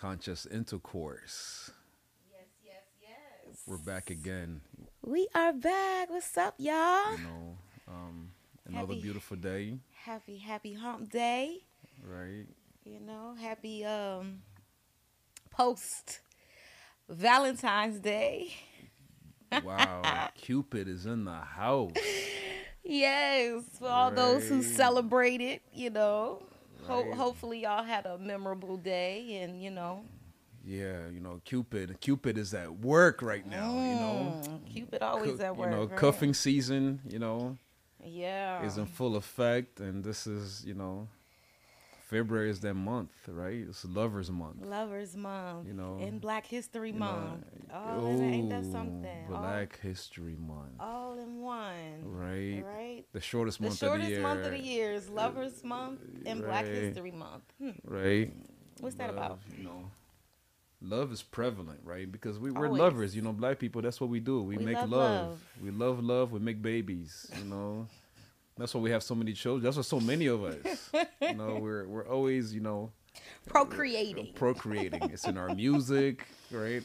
conscious intercourse. Yes, yes, yes. We're back again. We are back. What's up, y'all? You know, um, another Happy- beautiful day, Happy, happy hump day. right? You know, happy um post Valentine's Day. Wow, Cupid is in the house. Yes, for all those who celebrate it, you know. Ho- hopefully y'all had a memorable day and, you know. Yeah, you know, Cupid. Cupid is at work right now. You know, Mm, Cupid always Cu- at work. You know, right? cuffing season. You know, Yeah. is in full effect, and this is you know, February is that month, right? It's Lovers Month. Lovers Month. You know, And Black History You know, Month. oh, and ain't that ooh, something? All- Black History Month, all, in one. right? Right? The shortest The month shortest of the year. month of the year is Lovers Month and Black History Month. Hmm. right? What's that about? Love, You know, love is prevalent, right? Because we, we're Always. lovers. You know, black people. That's what we do. We, We make love love. love. We love love. We make babies. You know, that's why we have so many children. That's why so many of us. you know, we're we're always you know Procreating. procreating. it's in our music, right?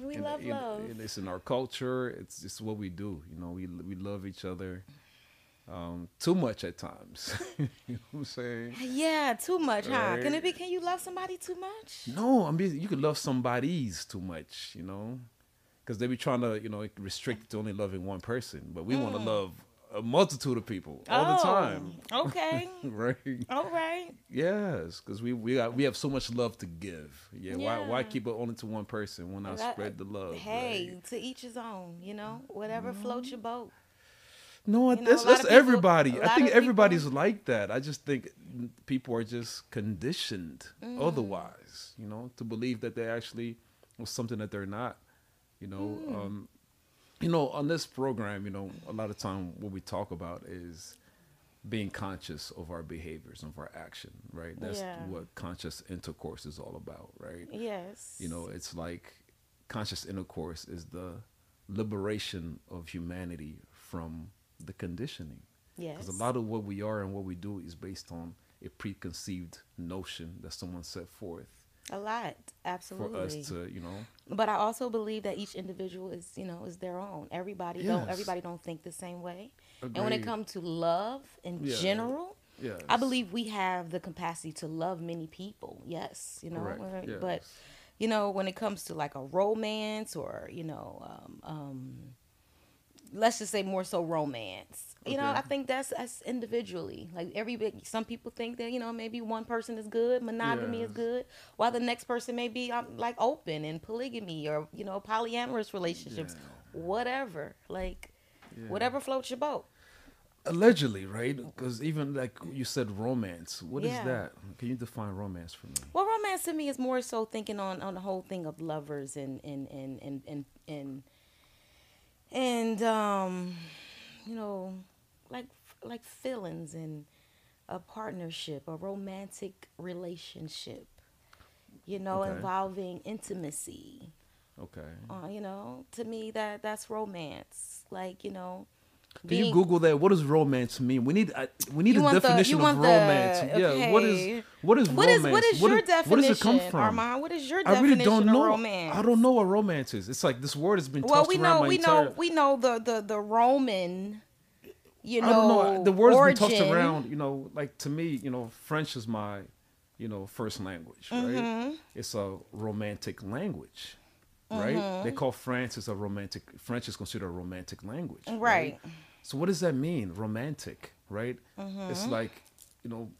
we And- love and it's in our culture. It's it's what we do. You know, we we love each other. Um, too much at times. you know what I'm saying? yeah, too much, huh? Can it be? Can you love somebody too much? No, I mean you could love somebody's too much, you know, because they be trying to, you know, restrict it to only loving one person, but we want to love a multitude of people all the. Oh, time, Okay. right? All right. Yes, because we we got, we have so much love to give. Yeah, why why keep it only to one person? when I That- spread the love? Hey, right? to each his own. You know, whatever floats your boat. no, you know, that's that's people- everybody. I think everybody's people- like that. I just think people are just conditioned Mm. otherwise, you know, to believe that they actually was something that they're not. You know, Mm. um, you know, on this program, you know, a lot of time what we talk about is being conscious of our behaviors and of our action, right? That's Yeah. what conscious intercourse is all about, right? Yes. You know, it's like conscious intercourse is the liberation of humanity from the conditioning. Yes. Because a lot of what we are and what we do is based on a preconceived notion that someone set forth A lot. Absolutely. for us to, you know, But I also believe that each individual is, you know, is their own. Everybody don't everybody don't think the same way. And when it comes to love in Yeah. general, yes. I believe we have the capacity to love many people. Yes, you know, uh, Yes. but you know, when it comes to like a romance or you know, um, um, let's just say more so romance. You know, I think that's that's individually. Like every some people think that you know maybe one person is good, monogamy is good, while the next person may be um, like open and polygamy or you know polyamorous relationships, whatever. Like Yeah. whatever floats your boat. Allegedly, right? Because even like you said, romance. What is Yeah. that? Can you define romance for me? Well, romance to me is more so thinking on on the whole thing of lovers and and and and and and, and um, you know, like like feelings and a partnership, a romantic relationship. You know, Okay. involving intimacy. Okay. Uh, you know, to me that that's romance. Like you know. Can you Google that? What does romance mean? We need I, we need a want the- definition of want the- romance. Yeah. What okay. is what is What is romance? what is What your is- definition, Where does it come from? Armand? What is your I really don't know. romance? I don't know what romance is. It's like this word has been Well, tossed we around know my we entire. know we know the the the Roman, you know, I don't know. The word's origin. been tossed around. You know, like to me, you know, French is my, you know, first language. Right. Mm-hmm. It's a romantic language. Right. They call France is a romantic. French is considered a romantic language. Right. So what does that mean? Romantic. Right. Mm-hmm. It's like, you know,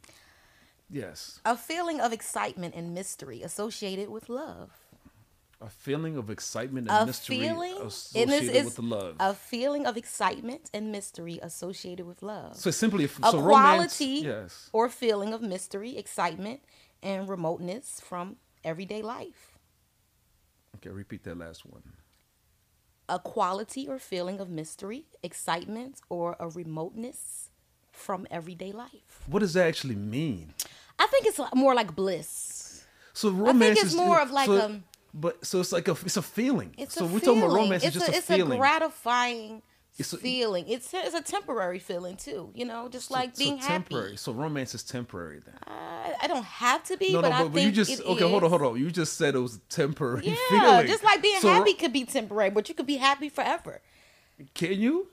yes, A feeling of excitement and mystery associated with love. a feeling of excitement and A mystery feeling associated is with love. a feeling of excitement and mystery associated with love. so it's simply a so romance. quality Yes. or feeling of mystery, excitement, and remoteness from everyday life. Okay. Repeat that last one. A quality or feeling of mystery, excitement, or a remoteness from everyday life. What does that actually mean? I think it's more like bliss. So romance it's is more uh, of like so, a- But so it's like a it's a feeling. It's so a we're feeling. talking about romance. It's, It's, just a, a, it's feeling. a gratifying It's a- feeling. It's it's a temporary feeling too. You know, just So- like so being happy. temporary. So romance is temporary then. I, I don't have to be, No, but no, I but, think you just okay. Hold on, hold on. You just said it was a temporary Yeah, feeling. just like being So happy could be temporary, but you could be happy forever. Can you?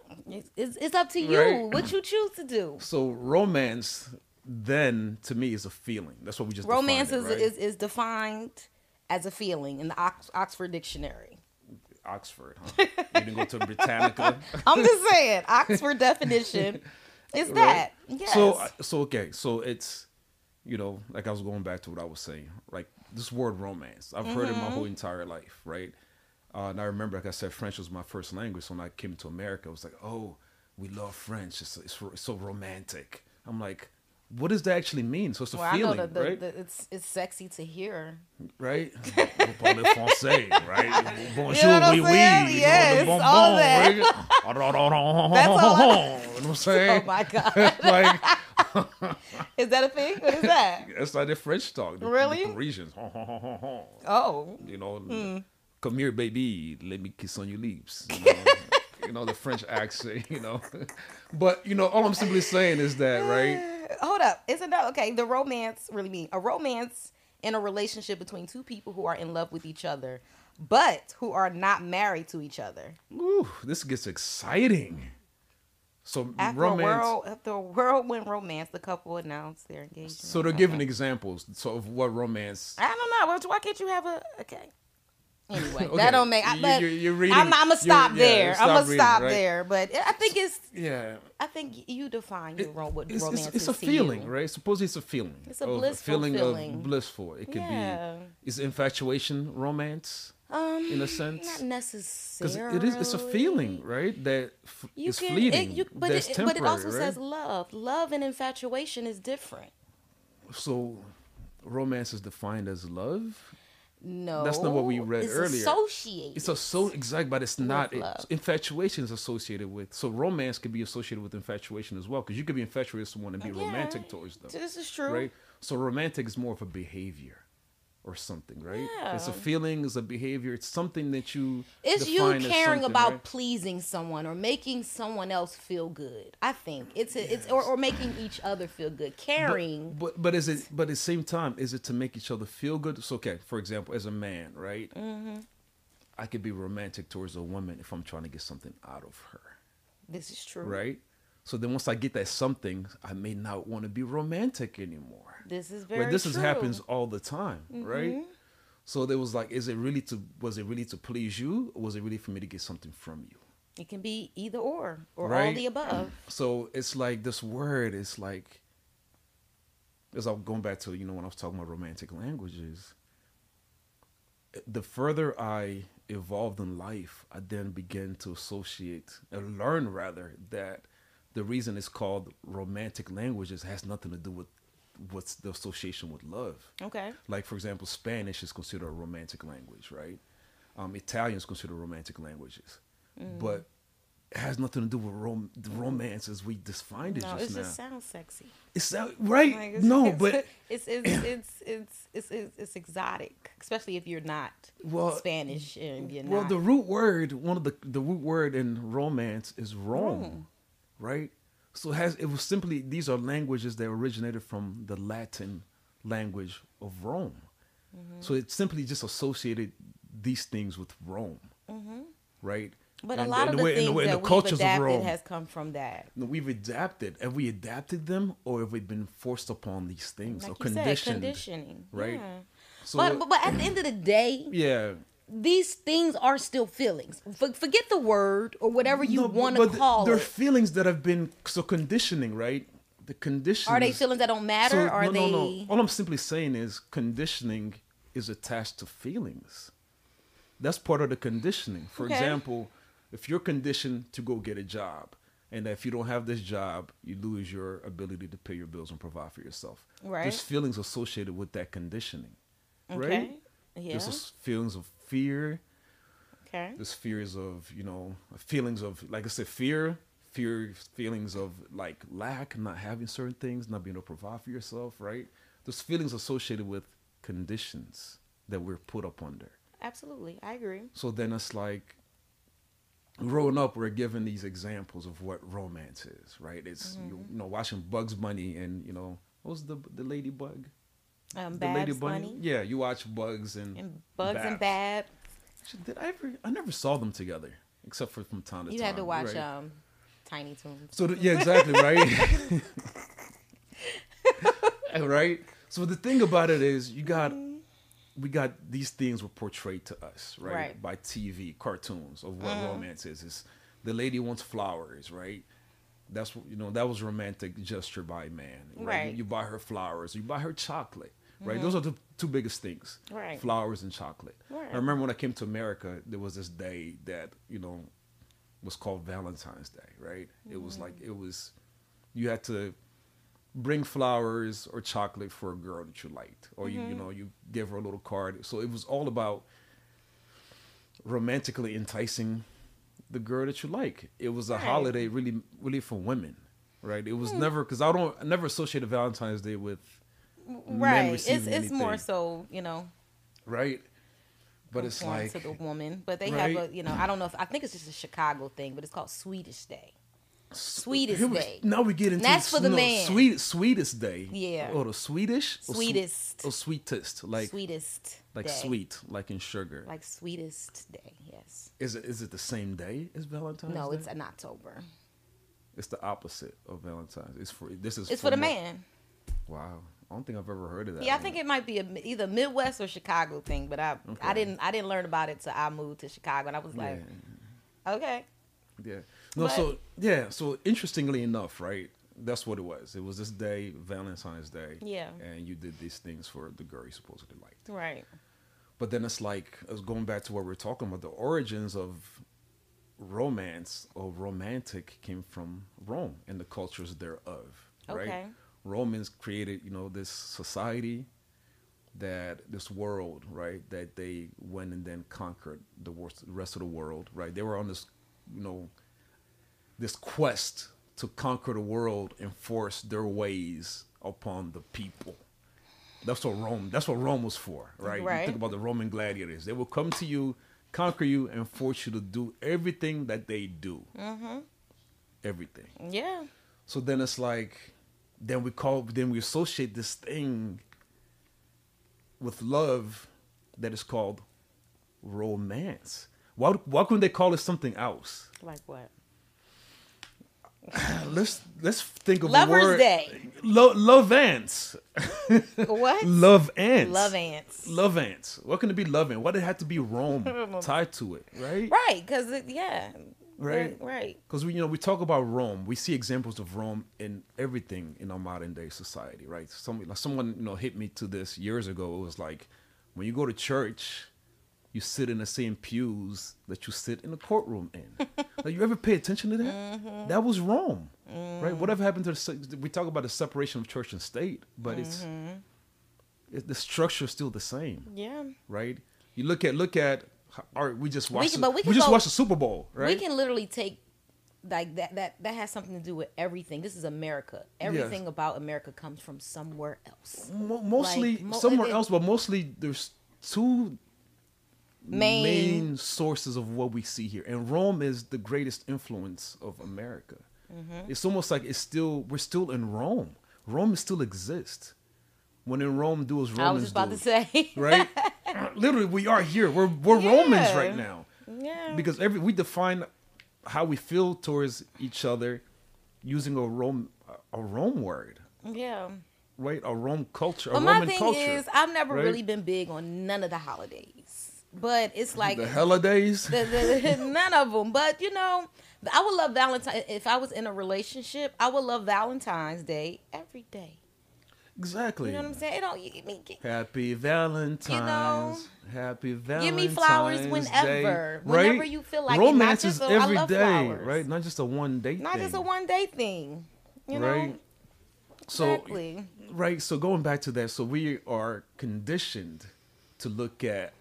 It's, it's, up to you Right. what you choose to do. So romance then to me is a feeling. That's what we just Romance it, is, right? is is defined as a feeling in the Ox- Oxford Dictionary. Oxford. Huh? you didn't go to Britannica. I'm just saying, Oxford definition is that. Yes. So so okay. So it's you know like I was going back to what I was saying. Like this word romance, I've heard it Mm-hmm. my whole entire life, right? Uh, and I remember, like I said, French was my first language. So when I came to America, I was like, oh, we love French. It's, it's, it's so romantic. I'm like, what does that actually mean? So it's a well, feeling, that the, right? the, it's it's sexy to hear. right? Vous français, right? Bonjour, know what I'm oui, oui. saying? you know, Yes, the bonbon, all that. right? That's all I- You know what I'm saying? Oh my god, like, is that a thing? What is that? that's like the French talk. The, Really? The Parisians. Oh, you know, Hmm. come here, baby. Let me kiss on your lips. You know, you know the French accent, you know. but, you know, all I'm simply saying is that, right? Hold up. Isn't that okay? The romance really mean a romance in a relationship between two people who are in love with each other, but who are not married to each other. Ooh, this gets exciting. So After romance. a world, after a whirlwind romance, the couple announced their engagement. So they're giving examples so of what romance I don't know. Why can't you have a okay? Anyway, Okay. that don't make. I, but you're- you're reading- I'm, I'm gonna stop yeah, there. stop I'm gonna reading, stop right? there. But I think it's. Yeah. I think you define your It- ro- what it's, romance it's, it's a feeling, you. right? Suppose it's a feeling. It's a blissful feeling, feeling. of blissful. It could Yeah. be. Is infatuation romance Um, in a sense? not necessarily. Because it is. It's a feeling, right? That f- You is can, fleeting. It, you, but, that's it, temporary, but it also right? says love. Love and infatuation is different. so. Romance is defined as love. No, That's not what we read it's earlier. Associated. It's a so exact, but it's not. It, infatuation is associated with. So romance could be associated with infatuation as well, because you could be infatuated with someone and be Yeah. romantic towards them. This is true. right? So romantic is more of a behavior or something, right? It's a feeling, it's a behavior, it's something that you It's you caring about right? pleasing someone or making someone else feel good. I think it's a, it's or, or making each other feel good. Caring. But but is it but at the same time, is it to make each other feel good? So okay, for example, as a man, right? Mm-hmm. I could be romantic towards a woman if I'm trying to get something out of her, this is true. right? So then once I get that something, I may not want to be romantic anymore. This is very But this true. is happens all the time, right? Mm-hmm. So there was like, is it really to was it really to please you, or was it really for me to get something from you? It can be either or or all the above. So it's like this word is like, as I'm going back to you know when I was talking about romantic languages. The further I evolved in life, I then began to associate and learn rather that the reason it's called romantic languages has nothing to do with what's the association with love. Okay. Like for example, Spanish is considered a romantic language, right? Um, Italian is considered romantic languages, Mm. but it has nothing to do with rom- the romance as we defined it No, it just now. just sounds sexy. it's not right. Like, it's- no, it's, but it's it's, it's it's it's it's it's exotic, especially if you're not Well, Spanish and you're well, not. the root word, one of the the root word in romance is Rome, Rome. right? So it has it was simply these are languages that originated from the Latin language of Rome. Mm-hmm. So it simply just associated these things with Rome, right? Mm-hmm. but a lot and of the way- and things way- that the cultures we've of adapted Rome. has come from that. We've adapted. Have we adapted them, or have we been forced upon these things, or Like you said, conditioning. right? Yeah. So but, but but at the end of the day, yeah, these things are still feelings. For, forget the word or whatever you No, want to call they're it. feelings that have been so conditioning, right? The conditions Are they feelings that don't matter? So, are no, they? no, no. All I'm simply saying is conditioning is attached to feelings. That's part of the conditioning. For Okay. example, if you're conditioned to go get a job, and if you don't have this job, you lose your ability to pay your bills and provide for yourself. Right. There's feelings associated with that conditioning, right? Yeah. There's feelings of fear. okay. There's fears of you know feelings of like I said, fear, fear, feelings of like lack, not having certain things, not being able to provide for yourself, right? There's feelings associated with conditions that we're put up under. Absolutely, I agree. So then it's like growing up, we're given these examples of what romance is, right? It's Mm-hmm. you, you know watching Bugs Bunny and you know what was the the ladybug? Um, The Lady Bunny Yeah, you watch Bugs and and Bugs and Babs. Bab. Did I ever? I never saw them together, except for from time to You time. had to watch right? um, Tiny Toons. So the, yeah, exactly right. right. So the thing about it is, you got we got these things were portrayed to us, right, Right. by TV cartoons of what romance is. Is the lady wants flowers, right? That's what you know. That was romantic gesture by man, right? Right. You, buy her flowers, you buy her chocolate, right? Mm-hmm. Those are the two biggest things, Right. Flowers and chocolate. Right. I remember when I came to America, there was this day that you know was called Valentine's Day, right? It was like mm. it was you had to bring flowers or chocolate for a girl that you liked, or you you mm-hmm. know you give her a little card. So it was all about romantically enticing the girl that you like. It was a Right. holiday really really for women, right? It was hmm. never because I don't I never associated Valentine's Day with Right. It's it's more anything, so you know. right. But it's like to the woman, but they Right. have a you know I don't know if I think it's just a Chicago thing, but it's called Swedish Day. Sweetest Here we- Day. Now we get into That's for the no, man. Sweet, sweetest day. Yeah. Or the Swedish. Or swe- Sweetest. Or sweetest. Like sweetest like day. sweet, like in sugar. Like sweetest day. Yes. is it is it the same day as Valentine's No, Day? it's in October. it's the opposite of Valentine's. It's for this is It's for the mo- man. Wow. I don't think I've ever heard of that. Yeah, I think it might be a, either Midwest or Chicago thing, but I I didn't I didn't learn about it till I moved to Chicago, and I was like, okay, Yeah. No, But- so yeah, so interestingly enough, right? That's what it was. It was this day, Valentine's Day. Yeah. And you did these things for the girl you supposedly liked. right, But then it's like it's going back to what we are talking about. The origins of romance or romantic came from Rome and the cultures thereof. Right? Okay. Romans created, you know, this society that this world, right, that they went and then conquered the rest of the world, right? They were on this, you know, this quest to conquer the world and force their ways upon the people. That's what Rome. That's what Rome was for, right? You think about the Roman gladiators. They will come to you, conquer you, and force you to do everything that they do. Mm-hmm. Everything. yeah, So then it's like, then we call, then we associate this thing with love that is called romance. Why, why couldn't they call it something else? like what? Let's let's think of Lovers a word. Day. Lo- love ants. What? Love ants. Love ants. Love ants. What can it be? Love ant. Why did it have to be Rome tied to it? Right. Right, because yeah, Right. right. Because we, you know, we talk about Rome. We see examples of Rome in everything in our modern day society, right? Some, like someone, you know, hit me to this years ago. It was like, when you go to church, you sit in the same pews that you sit in the courtroom in. like, you ever pay attention to that? Mm-hmm. That was Rome, right? Whatever happened to the? We talk about the separation of church and state, but it's, it, the structure is still the same Yeah. right? You look at look at our we just watched the, but we we, just go- watched the Super Bowl, right? We can literally take like that that that has something to do with everything. This is America. Everything about America comes from somewhere else. Mo- mostly like, mo- somewhere it- else, but mostly there's two Main, main sources of what we see here, and Rome is the greatest influence of America. Mm-hmm. It's almost like it's still we're still in Rome. Rome still exists. When in Rome, do as Romans do. I was just about do, to say. right? Literally, we are here. We're we're Romans right now. yeah. because every we define how we feel towards each other using a Rome a Rome word, yeah. right? A Rome culture, a But my Roman thing culture. is, I've never right? really been big on none of the holidays. But it's like the holidays. the, the, none of them. But you know, I would love Valentine. If I was in a relationship, I would love Valentine's Day every day. Exactly. You know what I'm saying? It don't. You, me, get- Happy Valentine's. Happy Valentine's. Give me flowers Day, whenever. right? Whenever you feel like it. Not Romance is a- every day, flowers. right? Not just a one day not thing. just a one day thing. You know. right? So exactly. right, so going back to that, so we are conditioned to look at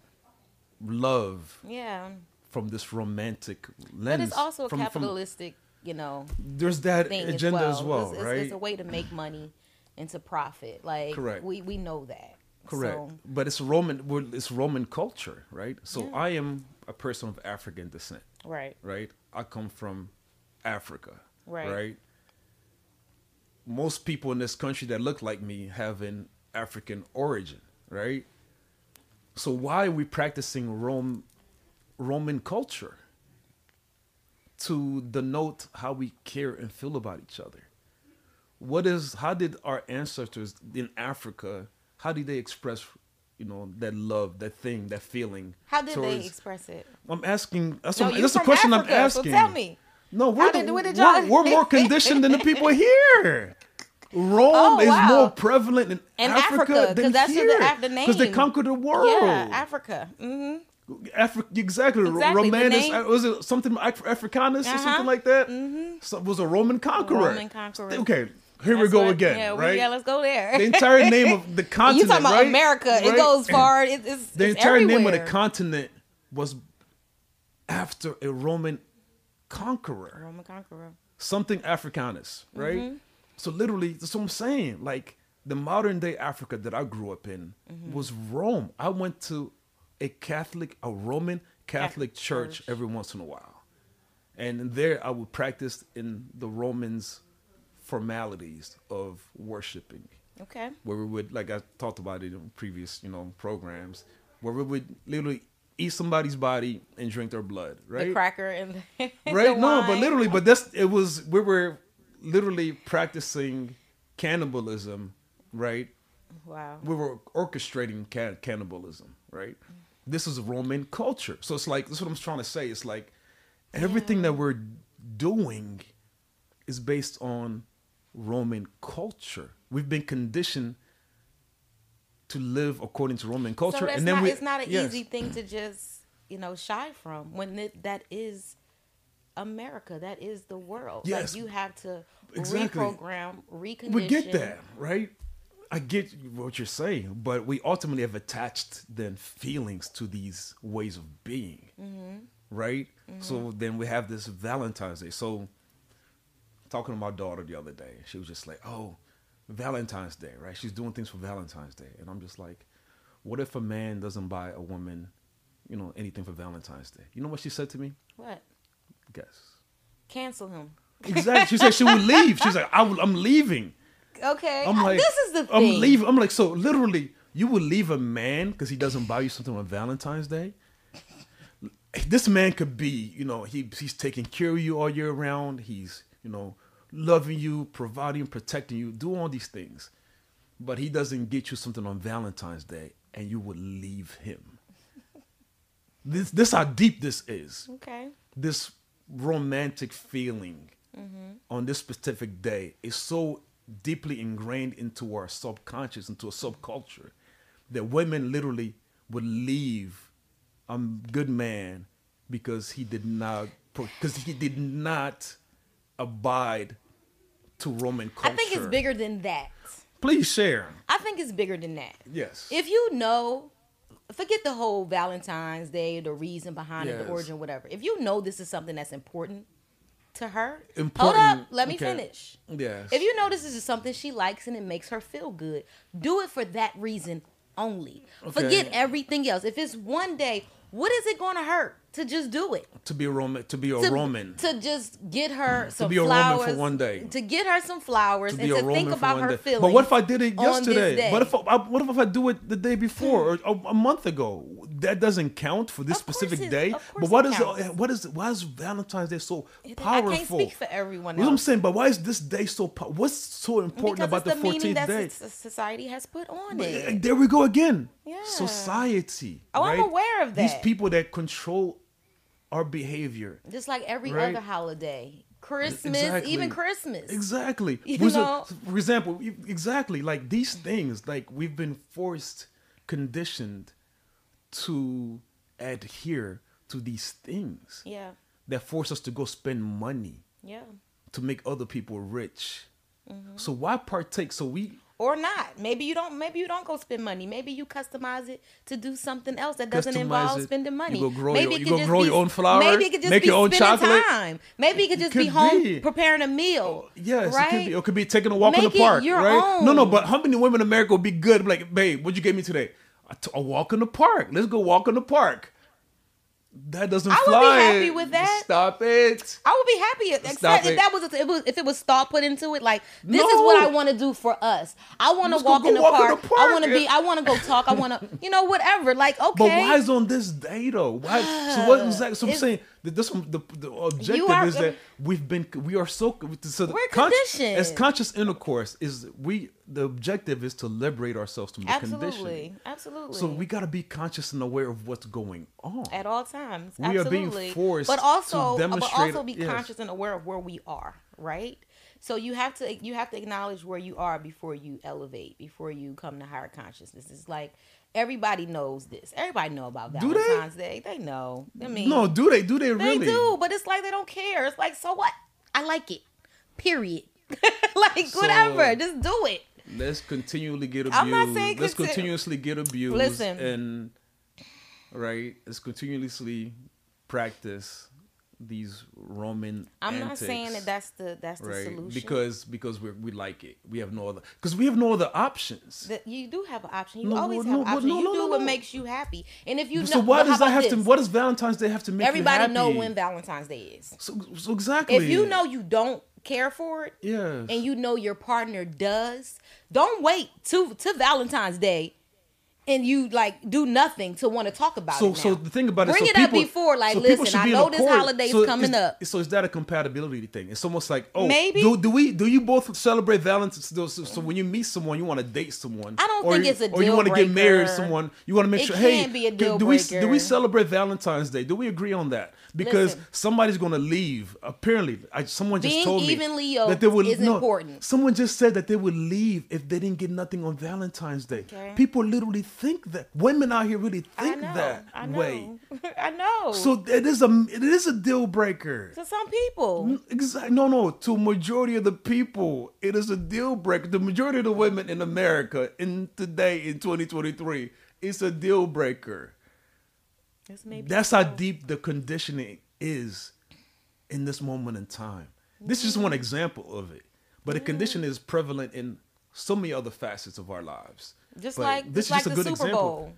love Yeah. from this romantic lens. But it's also a from, from- capitalistic, you know, there's that agenda as as well. well, it's, it's- right? It's, a way to make money and to profit. Like Correct. we we know that. Correct. So, But it's Roman. well, It's Roman culture, right? So Yeah. I am a person of African descent, right. right? I come from Africa, Right. right? Most people in this country that look like me have an African origin, right? So why are we practicing Rome, Roman culture to denote how we care and feel about each other? What is how did our ancestors in Africa? How did they express, you know, that love, that thing, that feeling? How did they express it? I'm asking. That's, No, you that's the question Africa, I'm asking. So tell me. No, we're, the- did- we're, we're more conditioned than the people here. Rome Oh, is wow. more prevalent in, In Africa, Africa, than that's here. where the the Because they conquered the world. Yeah, Africa. hmm Africa, exactly. Exactly, Romanus, uh, was it something Af- Africanus or Uh-huh. something like that? So, was a Roman conqueror. Roman conqueror. Okay, here we go what- again, Yeah, right? yeah, let's go there. the entire name of the continent, you talking about right? America? It goes far. It, it's The it's entire name of the continent was after a Roman conqueror. Roman conqueror. something Africanus, right? Mm-hmm. So literally, that's what I'm saying. Like the modern day Africa that I grew up in Mm-hmm. was Rome. I went to a Catholic, a Roman Catholic, Catholic church, church. every once in a while, and there I would practice in the Romans formalities of worshiping. Okay. where we would like I talked about it in previous you know programs where we would literally eat somebody's body and drink their blood right? The cracker and the, right the no but literally but that's it was we were literally practicing cannibalism right? Wow. we were orchestrating can- cannibalism right? Mm. This is roman culture. So it's like this is what i'm trying to say. It's like everything that we're doing is based on roman culture we've been conditioned to live according to roman culture So and then not, we it's not an yes. easy thing to just you know shy from when it, that is America. That is the world. Yes. Like you have to Exactly. reprogram, recondition. we get that right i get what you're saying but we ultimately have attached then feelings to these ways of being Mm-hmm. right so then we have this valentine's day so talking to my daughter the other day she was just like oh valentine's day right she's doing things for valentine's day and i'm just like what if a man doesn't buy a woman you know anything for valentine's day you know what she said to me What? guess Cancel him. exactly she said she would leave she's like I will, i'm leaving Okay. I'm like, this is the thing. I'm leaving. I'm like, so literally, you would leave a man because he doesn't buy you something on Valentine's Day. This man could be, you know, he he's taking care of you all year round. He's, you know, loving you, providing, protecting you, do all these things, but he doesn't get you something on Valentine's Day, and you would leave him. This this how deep this is Okay. this romantic feeling mm-hmm. on this specific day is so deeply ingrained into our subconscious, into a subculture, that women literally would leave a good man because he did not because he did not abide to Roman culture. I think it's bigger than that. Please share. I think it's bigger than that. Yes. If you know, forget the whole Valentine's Day, the reason behind it, the origin, whatever. If you know this is something that's important to her, Important, hold up, let me okay. finish. yes. If you know this is something she likes and it makes her feel good, do it for that reason only. Forget everything else. If it's one day, what is it going to hurt to just do it? to be a Roman, to be a to, Roman, to just get her some be a Roman for flowers one day. to get her some flowers to and to Roman think about her day. feelings. But what if I did it yesterday? What if I, what if I do it the day before or a, a month ago? That doesn't count for this Of specific day. But what is counts. what is why is Valentine's Day so powerful? I can't speak for everyone You know what I'm saying? But why is this day so? Po- what's so important because about the the 14th that day? society has put on Uh, it. There we go again. Yeah. Society. Oh, I'm aware of that. These people that control our behavior. Just like every Right. other holiday, Christmas, Exactly. even Christmas. Exactly. You know? for example, exactly like these things, like we've been forced, conditioned to adhere to these things Yeah, that force us to go spend money yeah, to make other people rich. Mm-hmm. So why partake? So we or not. Maybe you don't. Maybe you don't go spend money. Maybe you customize it to do something else that doesn't Customize involve it. spending You money. go grow maybe your- it you go grow be- your own flour, Maybe it could just make be your own spending chocolate. time. Maybe it could just Could be home be. preparing a meal. Yes, right. it could be. It could be taking a walk in the it park, your right? No, no. But how many women in America would be good? Like, babe, what'd you give me today? A, t- a walk in the park. Let's go walk in the park. That doesn't I would be happy with that. Stop it. I would be happy if, Stop if it. that was if it was if it was thought put into it. Like this is what I want to do for us. I want to go- walk, go in the walk in park. the I want to be. I want to go talk. I want to you know whatever. Like okay, But why is on this day though? Why? So what exactly? So I'm saying this one, the, the objective are- is that we've been we are so so the We're con- conditioned. as conscious intercourse is we the objective is to liberate ourselves from the absolutely, condition. absolutely. So we got to be conscious and aware of what's going on. at all times. We are being absolutely. forced but to also, but also be yes. conscious and aware of where we are. Right. So you have to you have to acknowledge where you are before you elevate, before you come to higher consciousness. It's like everybody knows this. Everybody know about Do they? Valentine's Day. They know. I mean, no, do they? Do they they really? They do, but it's like they don't care. It's like so what? I like it. Period. like So- whatever. Just do it. Let's continually get abused. I'm not saying Let's conti- continuously get abused. Listen. and right, let's continuously practice these Roman. I'm not saying that that's the that's the right solution. because because we we like it. We have no other because we have no other options. that you do have an option. You No, always no, have but options. no, you no, do no, what no. makes you happy. And if you so know, why how does that about have to? What does Valentine's Day have to make Everybody you happy? know when Valentine's Day is. So, so exactly. If you know you don't care for it, yes, and you know your partner does, don't wait to to Valentine's Day, and you like do nothing to want to talk about so it. so the thing about it, Bring so it up before, like, so listen, I know this accord. holiday's So coming up. So is that a compatibility thing? It's almost like oh Maybe. do, do we do you both celebrate Valentine's? So, so, when you meet someone, you want to date someone. I don't or think you, it's a or you want to get married to someone. You want to make It sure. Hey, be a do- deal do we do we celebrate Valentine's Day? Do we agree on that? Because Listen. somebody's going to leave. Apparently, I, someone just told me that they would is no, important. Someone just said that they would leave if they didn't get nothing on Valentine's Day. Okay. People literally think that. Women out here really think know, that I know, way. I know. So it is a it is a deal breaker. to some people, Exactly. No, no. To a majority of the people, it is a deal breaker. The majority of the women in America in today in 2023, it's a deal breaker. This may be That's how deep the conditioning is in this moment in time. This is just one mm-hmm. example of it, but the condition is prevalent in so many other facets of our lives. Just But like- this just is like a the good Super example. Bowl.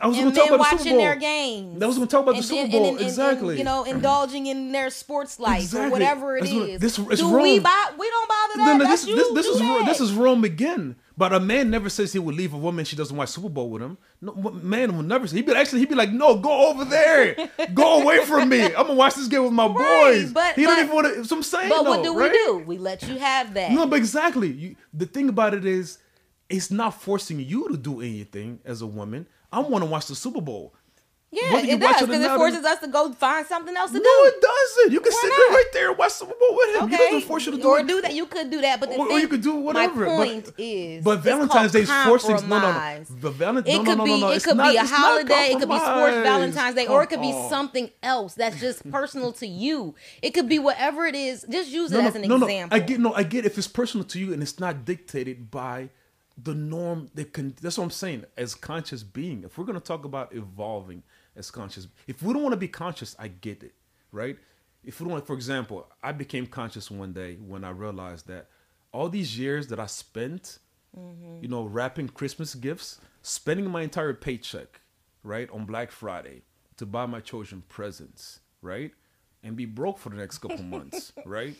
I was going to talk about the Super watching Bowl. their games. I was going to talk about the Super Bowl and- exactly. you know, indulging in their sports life Exactly. or whatever it That's what- is. this- it's Do we buy? We don't bother that. No, no, That's this, you. this, this is that. this is Rome again. But a man never says he would leave a woman she doesn't watch Super Bowl with him. No man will never say. He'd be actually he'd be like, no, go over there, go away from me. I'm gonna watch this game with my Right, boys. but- he don't even want to. So I'm saying, But what do we do? We let you have that. No, but exactly. You, the thing about it is, it's not forcing you to do anything as a woman. I want to watch the Super Bowl. yeah, whether it does because it not, forces us to go find something else to No, do. it doesn't. You can Why sit not? there right there and watch Super Bowl with him. He Okay, doesn't force you to do or it. do that. You could do that, but the Or- or you could do whatever, My but- point is, But Valentine's Day is forcing no, no, no. The Valen- It no, could no, no, be no, it could not- be a holiday, it could be sports. Valentine's Day, or it could be on. something else that's just personal to you. It could be whatever it is. Just use it no, as an no, example. No, I get no, I get if it's personal to you and it's not dictated by the norm. That can, that's what I'm saying. As conscious being, if we're gonna talk about evolving as conscious, if we don't want to be conscious, I get it, right? If we don't, want, for example, I became conscious one day when I realized that all these years that I spent, Mm-hmm. you know, wrapping Christmas gifts, spending my entire paycheck, right, on Black Friday to buy my children presents, right, and be broke for the next couple months, right,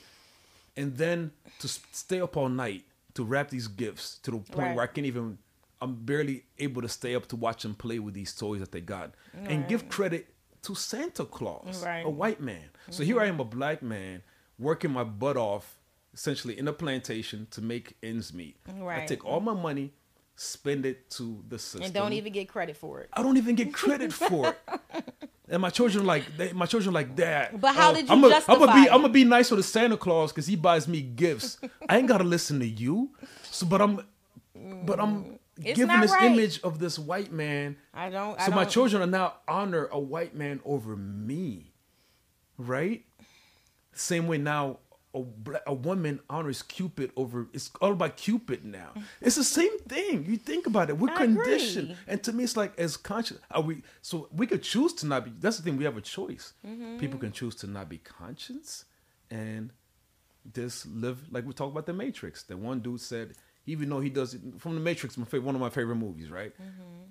and then to stay up all night to wrap these gifts to the point Right. where I can't even, I'm barely able to stay up to watch them play with these toys that they got, and give credit to Santa Claus, Right. a white man. So here I am, a black man, working my butt off, essentially in a plantation to make ends meet. I take all my money, spend it to the system, and don't even get credit for it. I don't even get credit for it. And my children are like they, my children are like dad. But how oh, did you I'm a, I'm gonna be? I'm gonna be nice with the Santa Claus because he buys me gifts. I ain't gotta listen to you. So, but I'm, but I'm mm, It's giving this right. image of this white man. I don't. I So my don't- children are now honor a white man over me, right? Same way now a, a woman honors Cupid over. It's all about Cupid now. It's the same thing. You think about it. We're I agree. conditioned, and to me, it's like as conscious. Are we? So we could choose to not be. That's the thing. We have a choice. Mm-hmm. People can choose to not be conscious, and just live like we talk about the Matrix. The one dude said, even though he does it from the Matrix, my favorite, one of my favorite movies, right? Mm-hmm.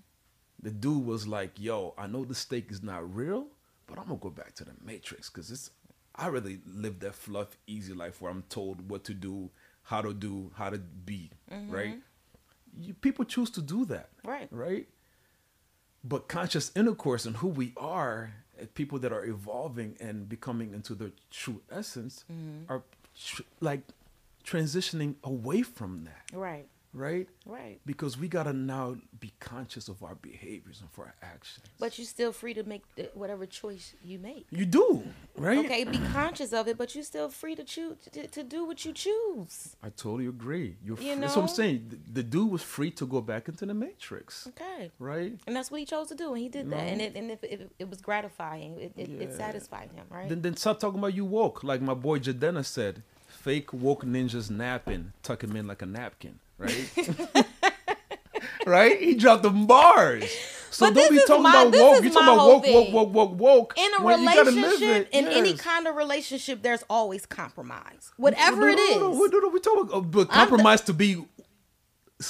The dude was like, "Yo, I know the stake is not real, but I'm gonna go back to the Matrix because it's I really live that fluff, easy life where I'm told what to do, how to do, how to be, right? You, people choose to do that, Right. Right. But conscious intercourse and who we are, uh, people that are evolving and becoming into their true essence, are tr- like transitioning away from that, Right. Right? Right. Because we gotta now be conscious of our behaviors and for our actions. But you're still free to make the, whatever choice you make. you do, right? Okay, be conscious of it, but you're still free to choose to, to do what you choose. I totally agree. You're You free. That's what I'm saying. The, the dude was free to go back into the matrix, Okay. right? And that's what he chose to do, and he did that, No. and it and if, if it was gratifying, it, it, it satisfied him, right? Then then stop talking about you woke. Like my boy Jadena said, fake woke ninjas napping, tuck him in like a napkin, right? right? He dropped the bars. So But don't be talking my- about this woke. is You talking about whole woke, woke, thing. woke, woke, woke. in a when you gotta live relationship, it. in any kind of relationship, there's always compromise, whatever no, it no, is. No, no, no, no, we talk about, uh, but I'm the- compromise to be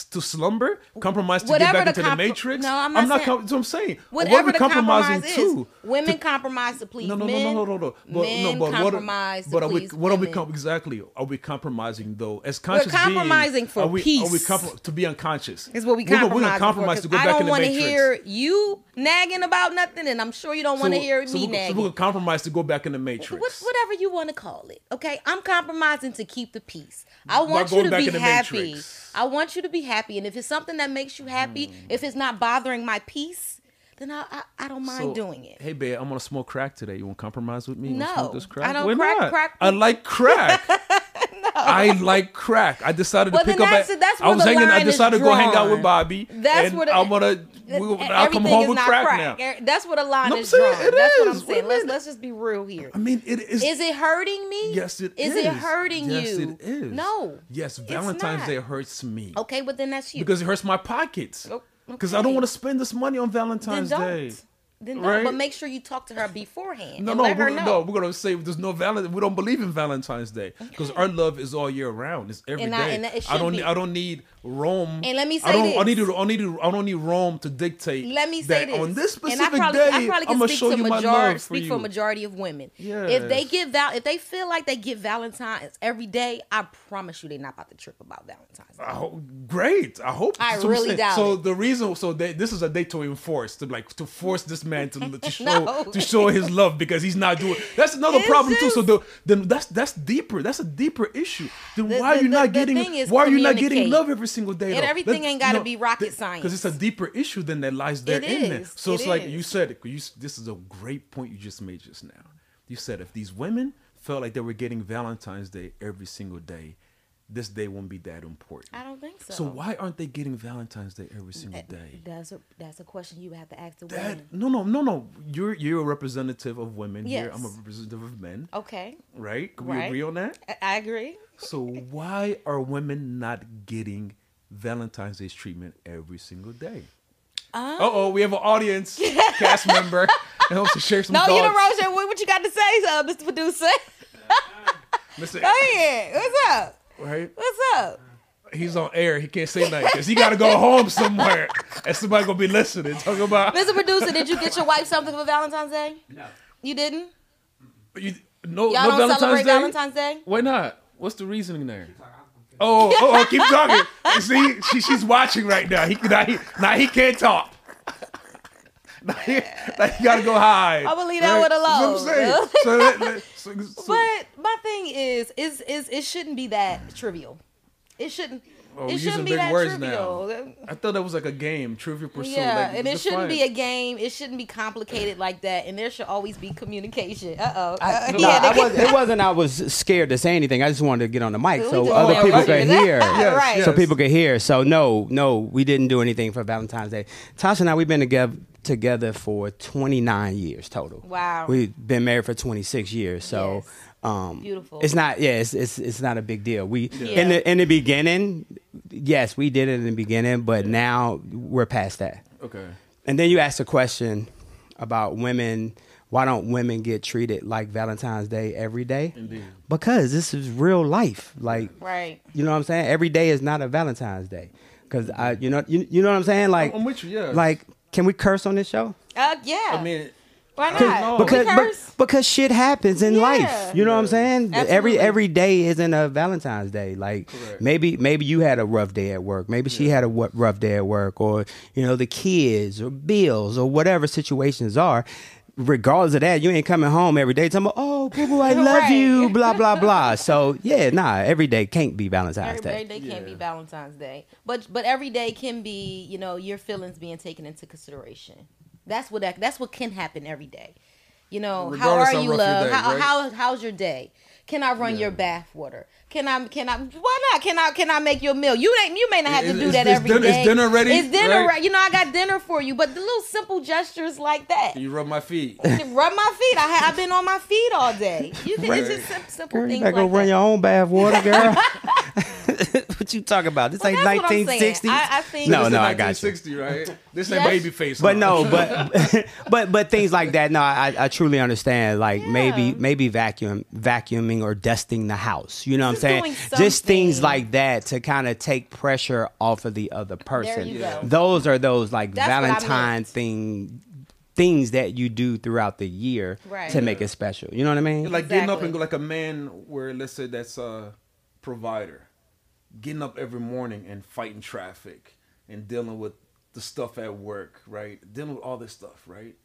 to slumber, compromise to Whatever get back the into compro- the matrix. No, I'm not saying- com- that's what I'm saying. what are we the compromising compromise to? women To- compromise to please no, no, men. no, no, no, no, no. But, men no, but compromise what, to but are we, please what are we com- exactly? Are we compromising though? As conscious compromising beings, for are we, Are we peace. compro- to be unconscious? Is what we compromise. We're compromise. We're gonna compromise to go I don't wanna hear you nagging about nothing, and I'm sure you don't want to hear so me we're, so nagging. we're gonna compromise to go back in the matrix. What, whatever you want to call it. Okay, I'm compromising to keep the peace. I want you to be happy. I want you to be happy, and if it's something that makes you happy, hmm. if it's not bothering my peace, then I I, I don't mind So, doing it. Hey, babe, I'm gonna smoke crack today. You want to compromise with me? No, smoke this crack? I don't Why crack- not? crack- I like crack. no. I like crack. I decided to pick up. that's- at- that's I was hanging. I decided to go hang out with Bobby. That's the- I'm gonna. We, I'll come Everything home is with not crack, crack. now. That's what a line No, I'm is saying drawn. it That's what I'm is. What saying. Let's mean? let's just be real here. I mean, it is. Is it hurting me? Yes, it is. is. it hurting yes, you? Yes, it is. No. Yes, Valentine's. Day hurts me Okay, but then that's you. because it hurts my pockets. Oh, Because I don't want to spend this money on Valentine's. Day. Then don't. Right? But make sure you talk to her beforehand No, and no, let her we're, know. no. We're gonna say there's no Valentine. We don't believe in Valentine's Day because our love is all year round. It's every day. And I- and it I don't. be. I don't need Rome. And let me I say don't. I need to. I need to. I don't need Rome to dictate. Let me that say this. on this and I specific probably, day, I probably I'm can gonna speak show to you my love for speak you. for a majority of women. If they Yes. give val, if they feel like they get Valentine's every day, I promise you they're not about to trip about Valentine's. Day. I hope, great. I hope. I I'm really doubt So it. the reason, so they, this is a day to enforce, to like to force this man to to show No. to show his love because he's not doing. That's another problem too. So the, then that's that's deeper. That's a deeper issue. Then The- why are you not getting? Why are you not getting love every single day? And though? everything Let- ain't gotta no, be rocket science Because it's a deeper issue than that lies there It in there. is. So It it's like you is. said. You, this is a great point you just made just now. You said if these women felt like they were getting Valentine's Day every single day, this day won't be that important. I don't think so. So why aren't they getting Valentine's Day every single eh, day? That's a that's a question you have to ask the That women. no no no no. You're you're a representative of women here. I'm a representative of men. Okay, Right? Can we Right. agree on that? I, I agree. So why are women not getting Valentine's Day's treatment every single day? Uh, Uh oh, we have an audience cast member and wants to share some no, thoughts. you know, Roger, what, what you got to say, uh, Mr. Producer? Listen, Go ahead. What's up? right? What's up? He's on air. He can't say nothing because he got to go home somewhere, and somebody gonna be listening. Talking about Mr. Producer, did you get your wife something for Valentine's Day? No. You didn't? you, no Y'all no don't Valentine's celebrate Day. Valentine's Day? Why not? What's the reasoning there? Oh, oh, oh, keep talking. You See, she, she's watching right now. He now he now he can't talk. Now he, now he gotta go hide. I'ma leave that one alone. That's what I'm saying. So, that- that- so- so- But my thing is, is is it shouldn't be that trivial. It shouldn't. Oh, it using shouldn't be big that words trivial. I thought that was like a game, Trivia Pursuit. Yeah, like, and it just shouldn't be a game. It shouldn't be complicated like that. And there should always be communication. Uh oh. I, no, was, it wasn't. I was scared to say anything. I just wanted to get on the mic We so other people to could hear hear. Yes, right. yes. So people could hear. So no, no, we didn't do anything for Valentine's Day. Tasha and I, we've been together together for 29 years total. Wow. We've been married for 26 years. So. Yes. Um, Beautiful. It's not. Yeah, it's, it's it's not a big deal. We Yeah. in the in the beginning, yes, we did it in the beginning, but now we're past that. Okay. And then you asked a question about women. Why don't women get treated like Valentine's Day every day? Indeed. Because this is real life. Like, Right. you know what I'm saying? Every day is not a Valentine's Day. Because I, you know, you, you know what I'm saying? Like, I'm with you, yeah. Like, can we curse on this show? Uh, yeah. I mean, Why not? don't because We but- because shit happens in Yeah. life. You know what I'm saying? Every every day isn't a Valentine's Day. Like Correct. maybe maybe you had a rough day at work. Maybe she had a w- rough day at work, or you know the kids or bills or whatever situations are. Regardless of that, you ain't coming home every day talking about, oh, boo boo, I love Right. you, blah blah blah. So yeah, nah, every day can't be Valentine's Every Day. day can't be Valentine's Day, but but every day can be you know your feelings being taken into consideration. That's what that, that's what can happen every day. You know, how are you, love? day, how, right? how how's your day? Can I run Yeah. your bath water? Can I can I why not? Can I can I make your meal? You ain't you may not have to Is- do that that is every din- is day. dinner ready? It's dinner Right? ready. You know I got dinner for you, but the little simple gestures like that. You rub my feet. Rub my feet. I ha- I've been on my feet all day. You can, Right. it's just sim- simple Girl, you things better like go run that. your own bath water, girl. what you talking about? This Well, ain't that's what I'm 1960s. I- I think- no, This no, is I got you. 1960, right? This ain't Yes. baby face. But huh? no, but but but things like that. No, I, I truly understand. Like Yeah. maybe maybe vacuum vacuuming or dusting the house. You know what I'm saying? Just things like that to kind of take pressure off of the other person. you go. Those are those like That's what Valentine thing things that you do throughout the year Right. to make it special. You know what I mean? like getting up and go like a man where let's say that's a provider getting up every morning and fighting traffic and dealing with the stuff at work right dealing with all this stuff right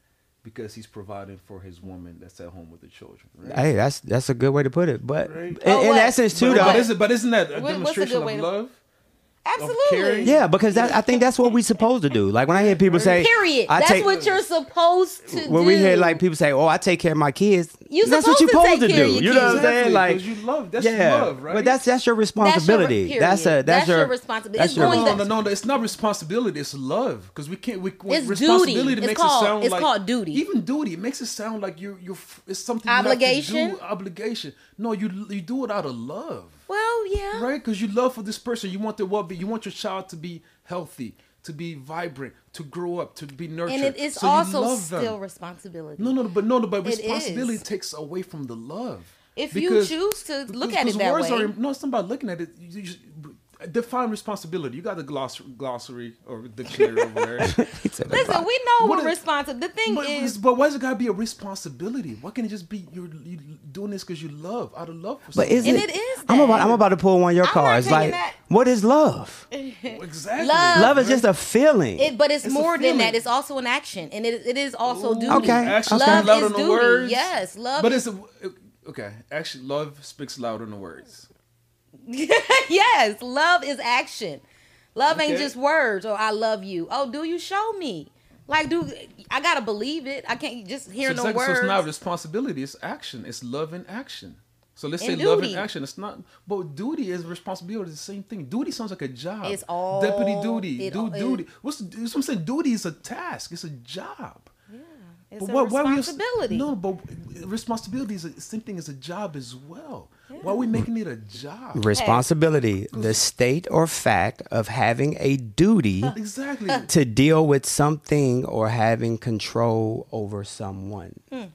because he's providing for his woman that's at home with the children right Hey, that's that's a good way to put it. But Right. in, Oh, in essence too, but, though. but, is it, but isn't that a What- what's a demonstration of way to- love Absolutely. Yeah, because that I think that's what we're supposed to do. Like when I hear people say, Period. I That's take, what you're supposed to do. when we hear like people say, "Oh, I take care of my kids," You that's what you're supposed to take care do. your You know what I'm saying? Like you love that's yeah, love right but that's that's your That's your- responsibility. that's a that's, That's your, your responsibility. That's It's your no, no, no, no, it's not responsibility. It's love because we can't. We, It's responsibility duty. It's makes called- it sound it's like called duty. Even duty, it makes it sound like you're you're. It's something you have to Obligation? do, obligation. No, you you do it out of love, Well, yeah. right? Because you love for this person. You want their well being. You want your child to be healthy, to be vibrant, to grow up, to be nurtured. And it is So you also love them. still responsibility. No, no, but no, no, but It responsibility is. takes away from the love. If you choose to look because- at it because that words way. Are, no, it's not about looking at it. You just, define responsibility. You got the gloss, glossary or dictionary over there. Listen, we know What what is- responsible. The thing but, is, but why does it gotta be a responsibility? Why can't it just be you're, you doing this because you love out of love for But someone? is And it? it is I'm about I'm about to pull one of your I'm cards. Like, that. what is love? exactly. Love- Love is just a feeling. it, but it's, It's more than that. It's also an action, and it, it is also duty. Okay. Actions Love is duty. words. Yes, love But is- it's a, okay. Actually, love speaks louder than words. yes, love is action. Love ain't just words or I love you. Oh, do you show me? Like, do I gotta believe it? I can't just hear so, no exactly, so it's not responsibility. It's action. It's love in action. So let's say And love in action. It's not, but duty is responsibility. It's the same thing. Duty sounds like a job. It's all- deputy duty. do all- it- duty. What's the, what I'm saying? Duty is a task. It's a job. It's But a why- why we- responsibility. no, but responsibility is the same thing as a job as well. Why are we making it a job? Responsibility, the state or fact of having a duty Exactly. to deal with something or having control over someone. Hmm.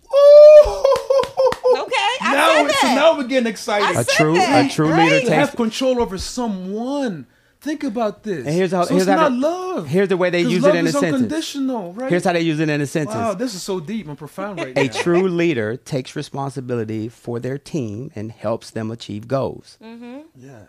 Okay, I now, said we- so that. now we're getting excited. I A said true, a that, true right? leader to have control over someone. Think about this. And here's how- so here's it's how not they- love. here's the way they use it love in a sentence. Unconditional, right? Here's how they use it in a sentence. Wow, this is so deep and profound right now. A now. true leader takes responsibility for their team and helps them achieve goals. Mm-hmm. Yes.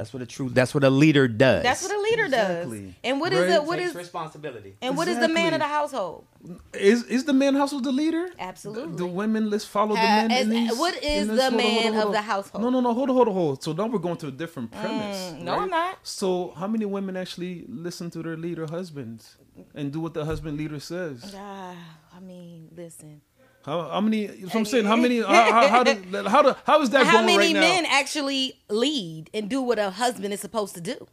That's what a true. That's what a leader does. That's what a leader does. And what is Right. it? What Takes is responsibility. and what is the man of the household? Is is the man household the leader? Absolutely. The, the women, let's follow the Uh, men. as- in these, what is in the hold on, hold on, man hold of the household? No, no, no. Hold on, hold on, hold on. So now we're going to a different premise. Mm, no, right? I'm not. So how many women actually listen to their leader husbands and do what the husband leader says? Ah, I mean, listen. How, how many? So I'm saying how many? How how how, do, how, do, how is that How going right now? How many men actually lead and do what a husband is supposed to do?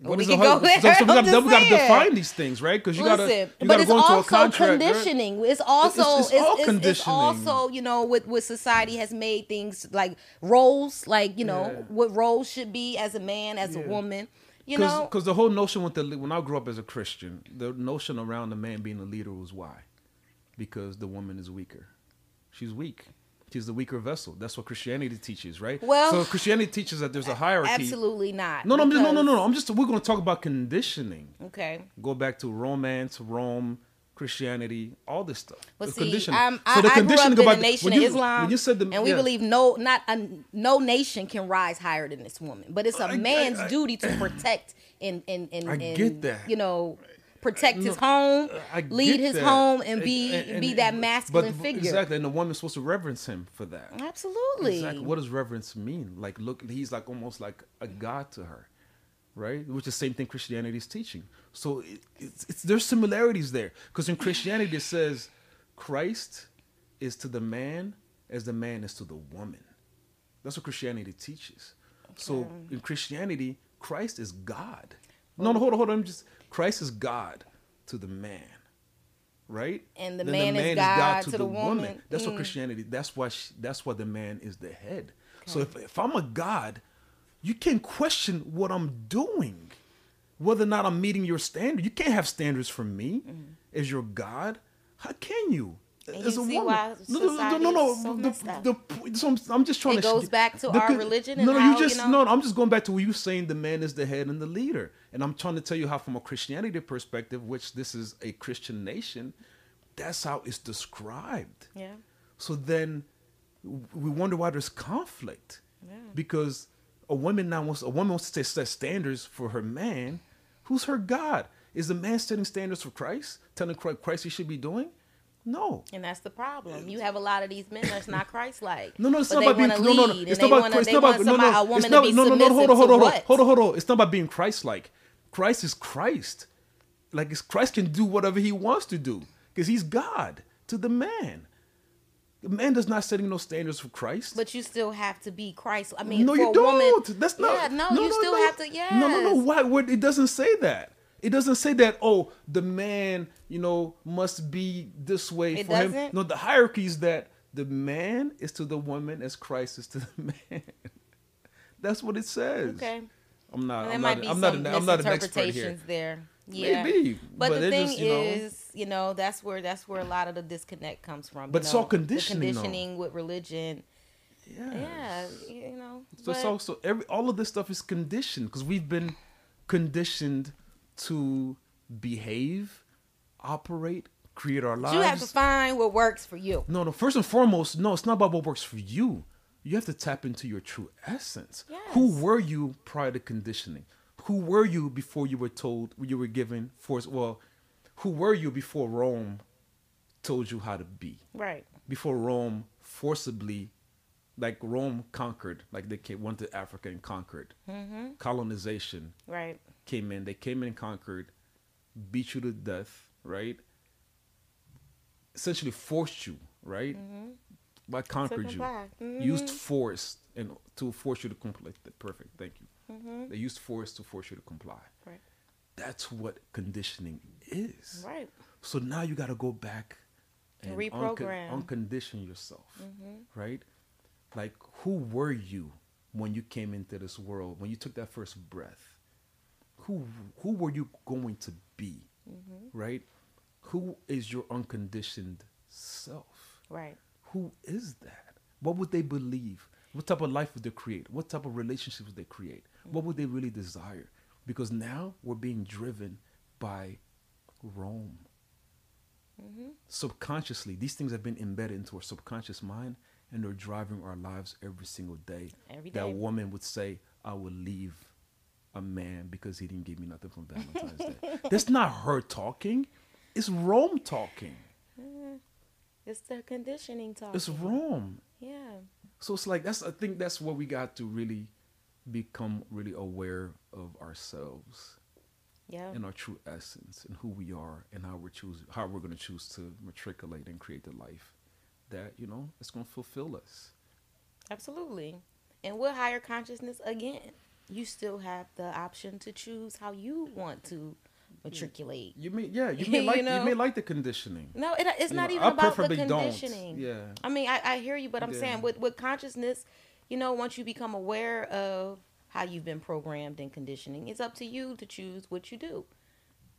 What we is can go there. So, so we got just we got to define these things, right? Because you got to you but it's go into a also contract. right? conditioning. It's also it's it's, all it's, it's conditioning. also you know what what society has made things like roles, like you know Yeah. what roles should be as a man, as a woman. You know, because the whole notion with the when I grew up as a Christian, the notion around the man being a leader was why, because the woman is weaker, she's weak, she's the weaker vessel. That's what Christianity teaches, right? Well- so Christianity teaches that there's a hierarchy. absolutely not. No, no, I'm just, no, no, no. I'm just we're going to talk about conditioning. Okay. Go back to romance, Rome, Christianity, all this stuff. But The see, conditioning. I'm, So the I grew up conditioning in about the the- nation when of you- Islam, when you said the- and we yeah. believe no, not a, no nation can rise higher than this woman. But it's a I- I- man's I- duty to protect and and and, I and get that. you know protect his home, lead his that. home, and be And- and- be that masculine but- figure. Exactly, and the woman's supposed to reverence him for that. Absolutely. Exactly. What does reverence mean? Like, look, he's like almost like a god to her, right? Which is the same thing Christianity is teaching. So it, it's, it's there's similarities there because in Christianity it says Christ is to the man as the man is to the woman. That's what Christianity teaches. So in Christianity, Christ is God. No, no, hold on, hold on. I'm just Christ is God to the man, right? And the Then man is God to the woman. That's what Mm. Christianity. That's why. She, that's why the man is the head. So if if I'm a God, you can't question what I'm doing, whether or not I'm meeting your standard. You can't have standards for me as your God. How can you? As a woman? no, no, no, no, so the, the, so I'm, I'm just trying It to. goes back to the our religion No, and no, how, you just you know- no. no, I'm just going back to what you saying. The man is the head and the leader, and I'm trying to tell you how, from a Christianity perspective, which this is a Christian nation, that's how it's described. yeah. So then we wonder why there's conflict. Because a woman now wants a woman wants to set standards for her man. Who's her God? Is the man setting standards for Christ? Telling Christ Christ he should be doing? No. And that's the problem. You have a lot of these men that's not Christ-like. No, no, it's not about being no, no, no. It's not about it's not about no, no. It's not no, no, no. Hold on, hold on, hold on, hold on, hold on. It's not about being Christ-like. Christ is Christ. Like it's, Christ can do whatever he wants to do because he's God to the man. The man does not setting no standards for Christ. But you still have to be Christ. I mean, no, you don't. woman, That's not. Yeah, no, you still no. have to. Yes. No, no, no. Why? What? It doesn't say that. It doesn't say that. Oh, the man, you know, must be this way It for him. doesn't? No, the hierarchy is that the man is to the woman as Christ is to the man. That's what it says. Okay. I'm not. There I'm might not. be I'm not. An, I'm not an expert here. there. Yeah. Maybe, But, but the thing just, you know- is, you know, that's where that's where a lot of the disconnect comes from. But you it's all conditioning, though. conditioning with religion. Yeah. Yeah, you know. So it's but- also every all of this stuff is conditioned because we've been conditioned to behave, operate, create our lives. you have to find what works for you. No, no. First and foremost, no, it's not about what works for you. You have to tap into your true essence. Who were you prior to conditioning? Who were you before you were told you were given force? Well, who were you before Rome told you how to be? Right. Before Rome forcibly, like Rome conquered, like they came, went to Africa and conquered. Mm-hmm. Colonization Right. Came in. They came in and conquered, beat you to death, right? Essentially forced you, right? By conquered you, comply. used force and to force you to comply. Perfect, thank you. They used force to force you to comply. Right. That's what conditioning is. Right. So now you got to go back and Reprogram. uncon- uncondition yourself, right? Like, who were you when you came into this world? When you took that first breath, who who were you going to be, mm-hmm. right? Who is your unconditioned self? Right. Who is that? What would they believe? What type of life would they create? What type of relationships would they create? What would they really desire? Because now we're being driven by Rome. Mm-hmm. Subconsciously, these things have been embedded into our subconscious mind and they're driving our lives every single day. Every That woman would say, I will leave a man because he didn't give me nothing from Valentine's Day. That's not her talking. It's Rome talking. Eh, it's the conditioning talk. It's Rome. Yeah. So it's like that's I think that's what we got to really become really aware of ourselves Yeah. and our true essence and who we are and how we're choose how we're gonna choose to matriculate and create the life that, you know, it's gonna fulfill us. Absolutely. And with higher consciousness, again, you still have the option to choose how you want to matriculate. You may yeah, you may like you, know? may like the conditioning. No, it, it's You not know, even I about the preferably don't. conditioning. Yeah. I mean, I, I hear you, but I'm Yeah. saying with, with consciousness, you know, once you become aware of how you've been programmed in conditioning, it's up to you to choose what you do.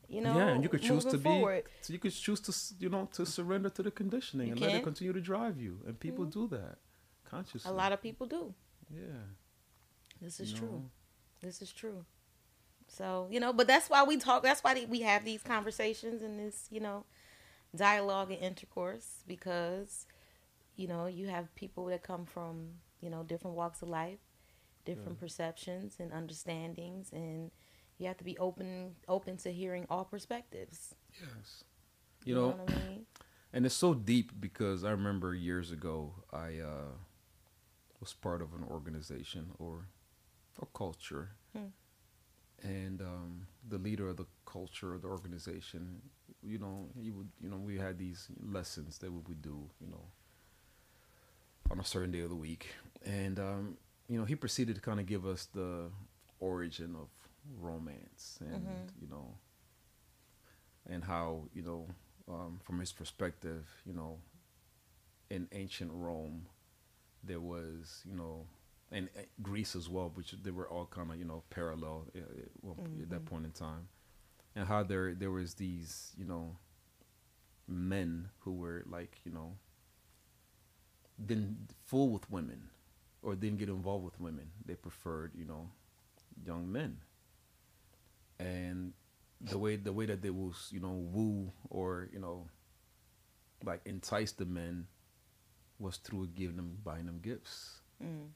You know, yeah, and you could choose to be forward. so you could choose to you know to surrender to the conditioning You and let it continue to drive you. And people mm-hmm. do that consciously. A lot of people do. yeah. This is you true. Know? This is true. So you know, but that's why we talk. That's why we have these conversations and this, you know, dialogue and intercourse because you know you have people that come from you know different walks of life different perceptions and understandings and you have to be open open to hearing all perspectives Yes. You know, what i mean and it's so deep because I remember years ago I uh, was part of an organization or a culture, Hmm. and um, the leader of the culture of the organization, you know, he would, you know, we had these lessons that we would do, you know, on a certain day of the week, and um, you know, he proceeded to kind of give us the origin of romance, and Mhm. you know, and how you know um, from his perspective, you know, in ancient Rome, there was, you know, and uh, Greece as well, which they were all kind of, you know, parallel uh, uh, well, at that Mhm. point in time, and how there there was these, you know, men who were like, you know, didn't fool with women, or didn't get involved with women. They preferred, you know, young men, and the way the way that they will you know woo or you know like entice the men was through giving them buying them gifts mm.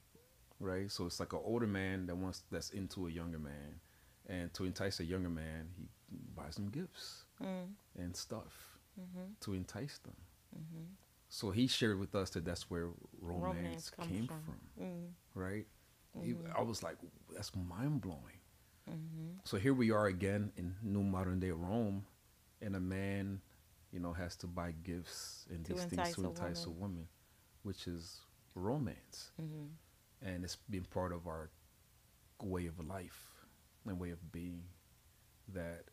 Right so it's like an older man that wants that's into a younger man and to entice a younger man he buys them gifts Mm. and stuff Mm-hmm. to entice them Mm-hmm. so he shared with us that that's where romance, Romance came from. from, Mm. right He- Mhm. i was like that's mind-blowing Mm-hmm. So here we are again in new modern day Rome, and a man, you know, has to buy gifts and To these things entice to a entice a woman, which is romance, Mm-hmm. And it's been part of our way of life and way of being. That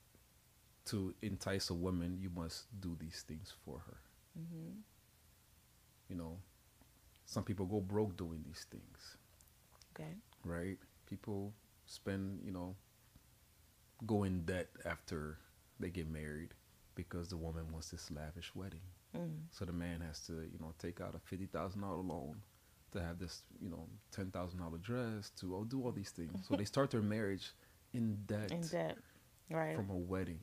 to entice a woman, you must do these things for her. Mm-hmm. You know, some people go broke doing these things. Okay. right? People spend, you know, go in debt after they get married because the woman wants this lavish wedding. Mm. So the man has to, you know, take out a fifty thousand dollar loan to have this, you know, ten thousand dollar dress to oh, do all these things. so they start their marriage in debt, In debt. Right. from a wedding,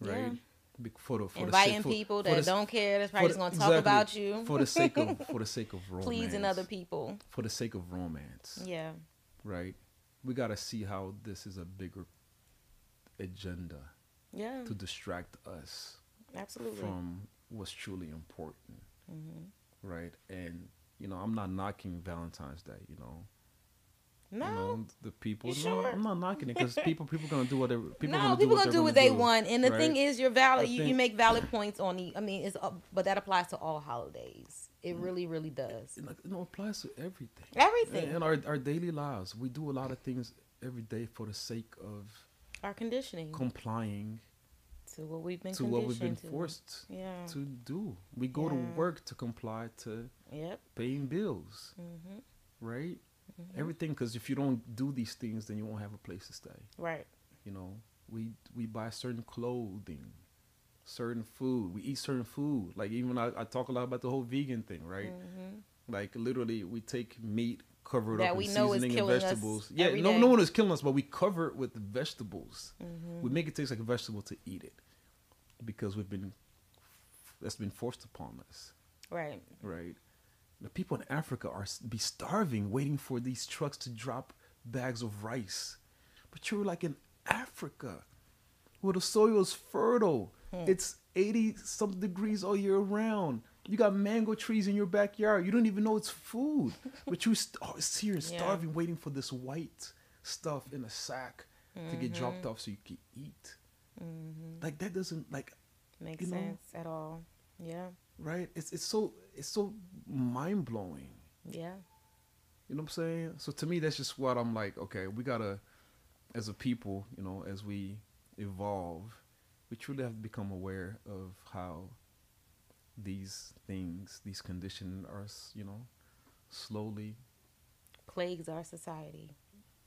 right? Be- For the, for Inviting the, sake- for- people for that the don't care. That's for probably the- just gonna talk about you. for the sake of for the sake of romance, Pleasing other people. for the sake of romance. Yeah. right? We got to see how this is a bigger agenda Yeah. to distract us Absolutely. from what's truly important, mm-hmm. right? And you know, I'm not knocking Valentine's Day. You know, No. you know the people. You no, sure? I'm not knocking it because people people gonna do whatever. People no, gonna people do gonna do what they're gonna want, and the right? thing is, you're valid. You, you make valid points on the. I mean, it's uh, but that applies to all holidays. It really, really does. It, like, it applies to everything. Everything. In our our daily lives, we do a lot of things every day for the sake of Our conditioning complying to what we've been to what we've been to. forced Yeah. to do. We go to work to comply to Yep. paying bills, hmm right? Mm-hmm. Everything, because if you don't do these things, then you won't have a place to stay. Right. You know, we we buy certain clothing, certain food. We eat certain food. Like even I, I talk a lot about the whole vegan thing, right? hmm Like literally, we take meat, cover it That up we in know is seasoning and vegetables. Yeah, no, day. no one is killing us, but we cover it with vegetables. hmm We make it taste like a vegetable to eat it because we've been that's been forced upon us Right. right? The people in Africa are be starving, waiting for these trucks to drop bags of rice. But you're like in Africa, where the soil is fertile. It's eighty some degrees all year round. You got mango trees in your backyard. You don't even know it's food, but you st- oh, it's here Yeah. starving, waiting for this white stuff in a sack to get dropped off so you can eat. hmm Like that doesn't like make You know? sense at all. Yeah. right. It's it's so it's so mind blowing. Yeah. You know what I'm saying? So to me, that's just what I'm like. Okay, we gotta, as a people, you know, as we evolve, we truly have to become aware of how these things, these conditions, are, you know, slowly. Plagues our society.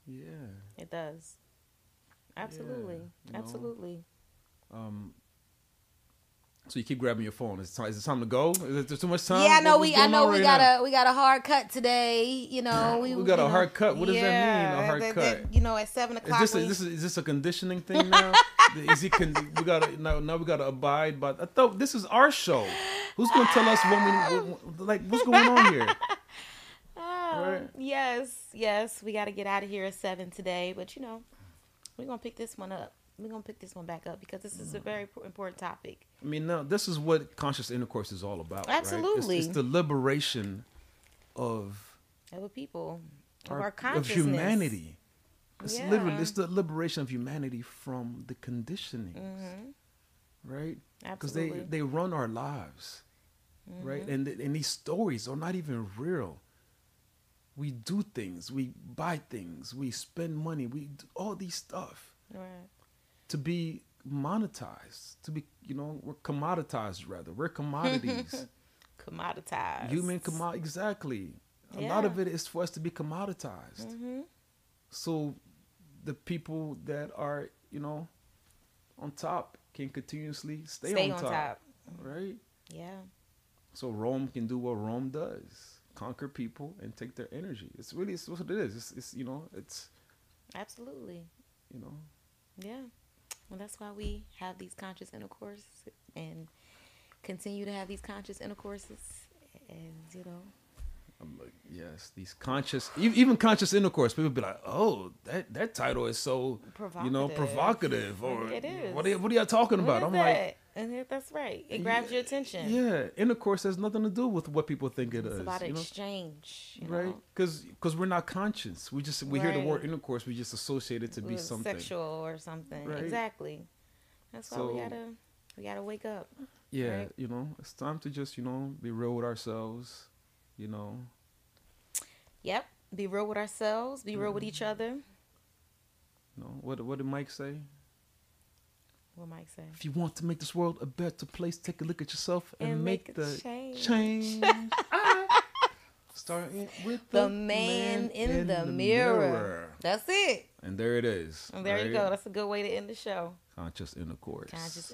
Yeah. It does. Absolutely. know. Absolutely. Um. So you keep grabbing your phone. Is it, time, is it time to go? Is it too much time? yeah, I know What- we I know we right got now? a we got a hard cut today. You know, we, We got a know, hard cut? What does that mean, a hard that- cut? that, you know, at seven Is o'clock. this, a, this is, is this a conditioning thing now? is he con- we gotta now, now we gotta abide by I thought this is our show. Who's gonna tell us when we like what's going on here? Oh, Right. Yes, yes, we got to get out of here at seven today. But you know, we're gonna pick this one up. We're gonna pick this one back up because this is a very important topic. I mean, no, this is what conscious intercourse is all about. right? It's- Absolutely. it's, the liberation of Other people, of our, our, of humanity. It's literally Yeah. it's the liberation of humanity from the conditionings, right? Because they Mm-hmm. Absolutely. they run our lives, right? And and these stories are not even real. We do things, we buy things, we spend money, we do all these stuff Right. To be monetized, to be you know we're commoditized rather. We're commodities. Commoditized. Human commodity, exactly. A lot of it is for us to be commoditized. Mm-hmm. So the people that are, you know, on top can continuously stay, Stay on, on top, top. Right? Yeah. So Rome can do what Rome does. Conquer people and take their energy. It's really it's what it is. It's, it's you know, it's Absolutely. you know, Yeah. Well, that's why we have these conscious intercourses and continue to have these conscious intercourses. And, you know, I'm like, yes, these conscious, even conscious intercourse. People be like, oh, that that title is so, you know, Provocative. provocative. Or It is. what are, what are y'all talking what about? I'm that? like, and that's right. It grabs your attention. yeah, intercourse has nothing to do with what people think it It's is. about you know? exchange. You right? Know? Because we're not conscious. We just we hear the word intercourse, we just associate it to be something. Sexual or something. Right. Exactly. That's why we gotta we gotta wake up. Yeah, right? you know, it's time to just you know be real with ourselves. You know, Yep. Be real with ourselves. Be real with each Mm-hmm. other. you know what what did Mike say? What Mike say? If you want to make this world a better place, take a look at yourself and, And make, make the change. change. Ah. Starting with The man in the mirror. That's it. And there it is. And there you go. That's a good way to end the show. Conscious intercourse. Conscious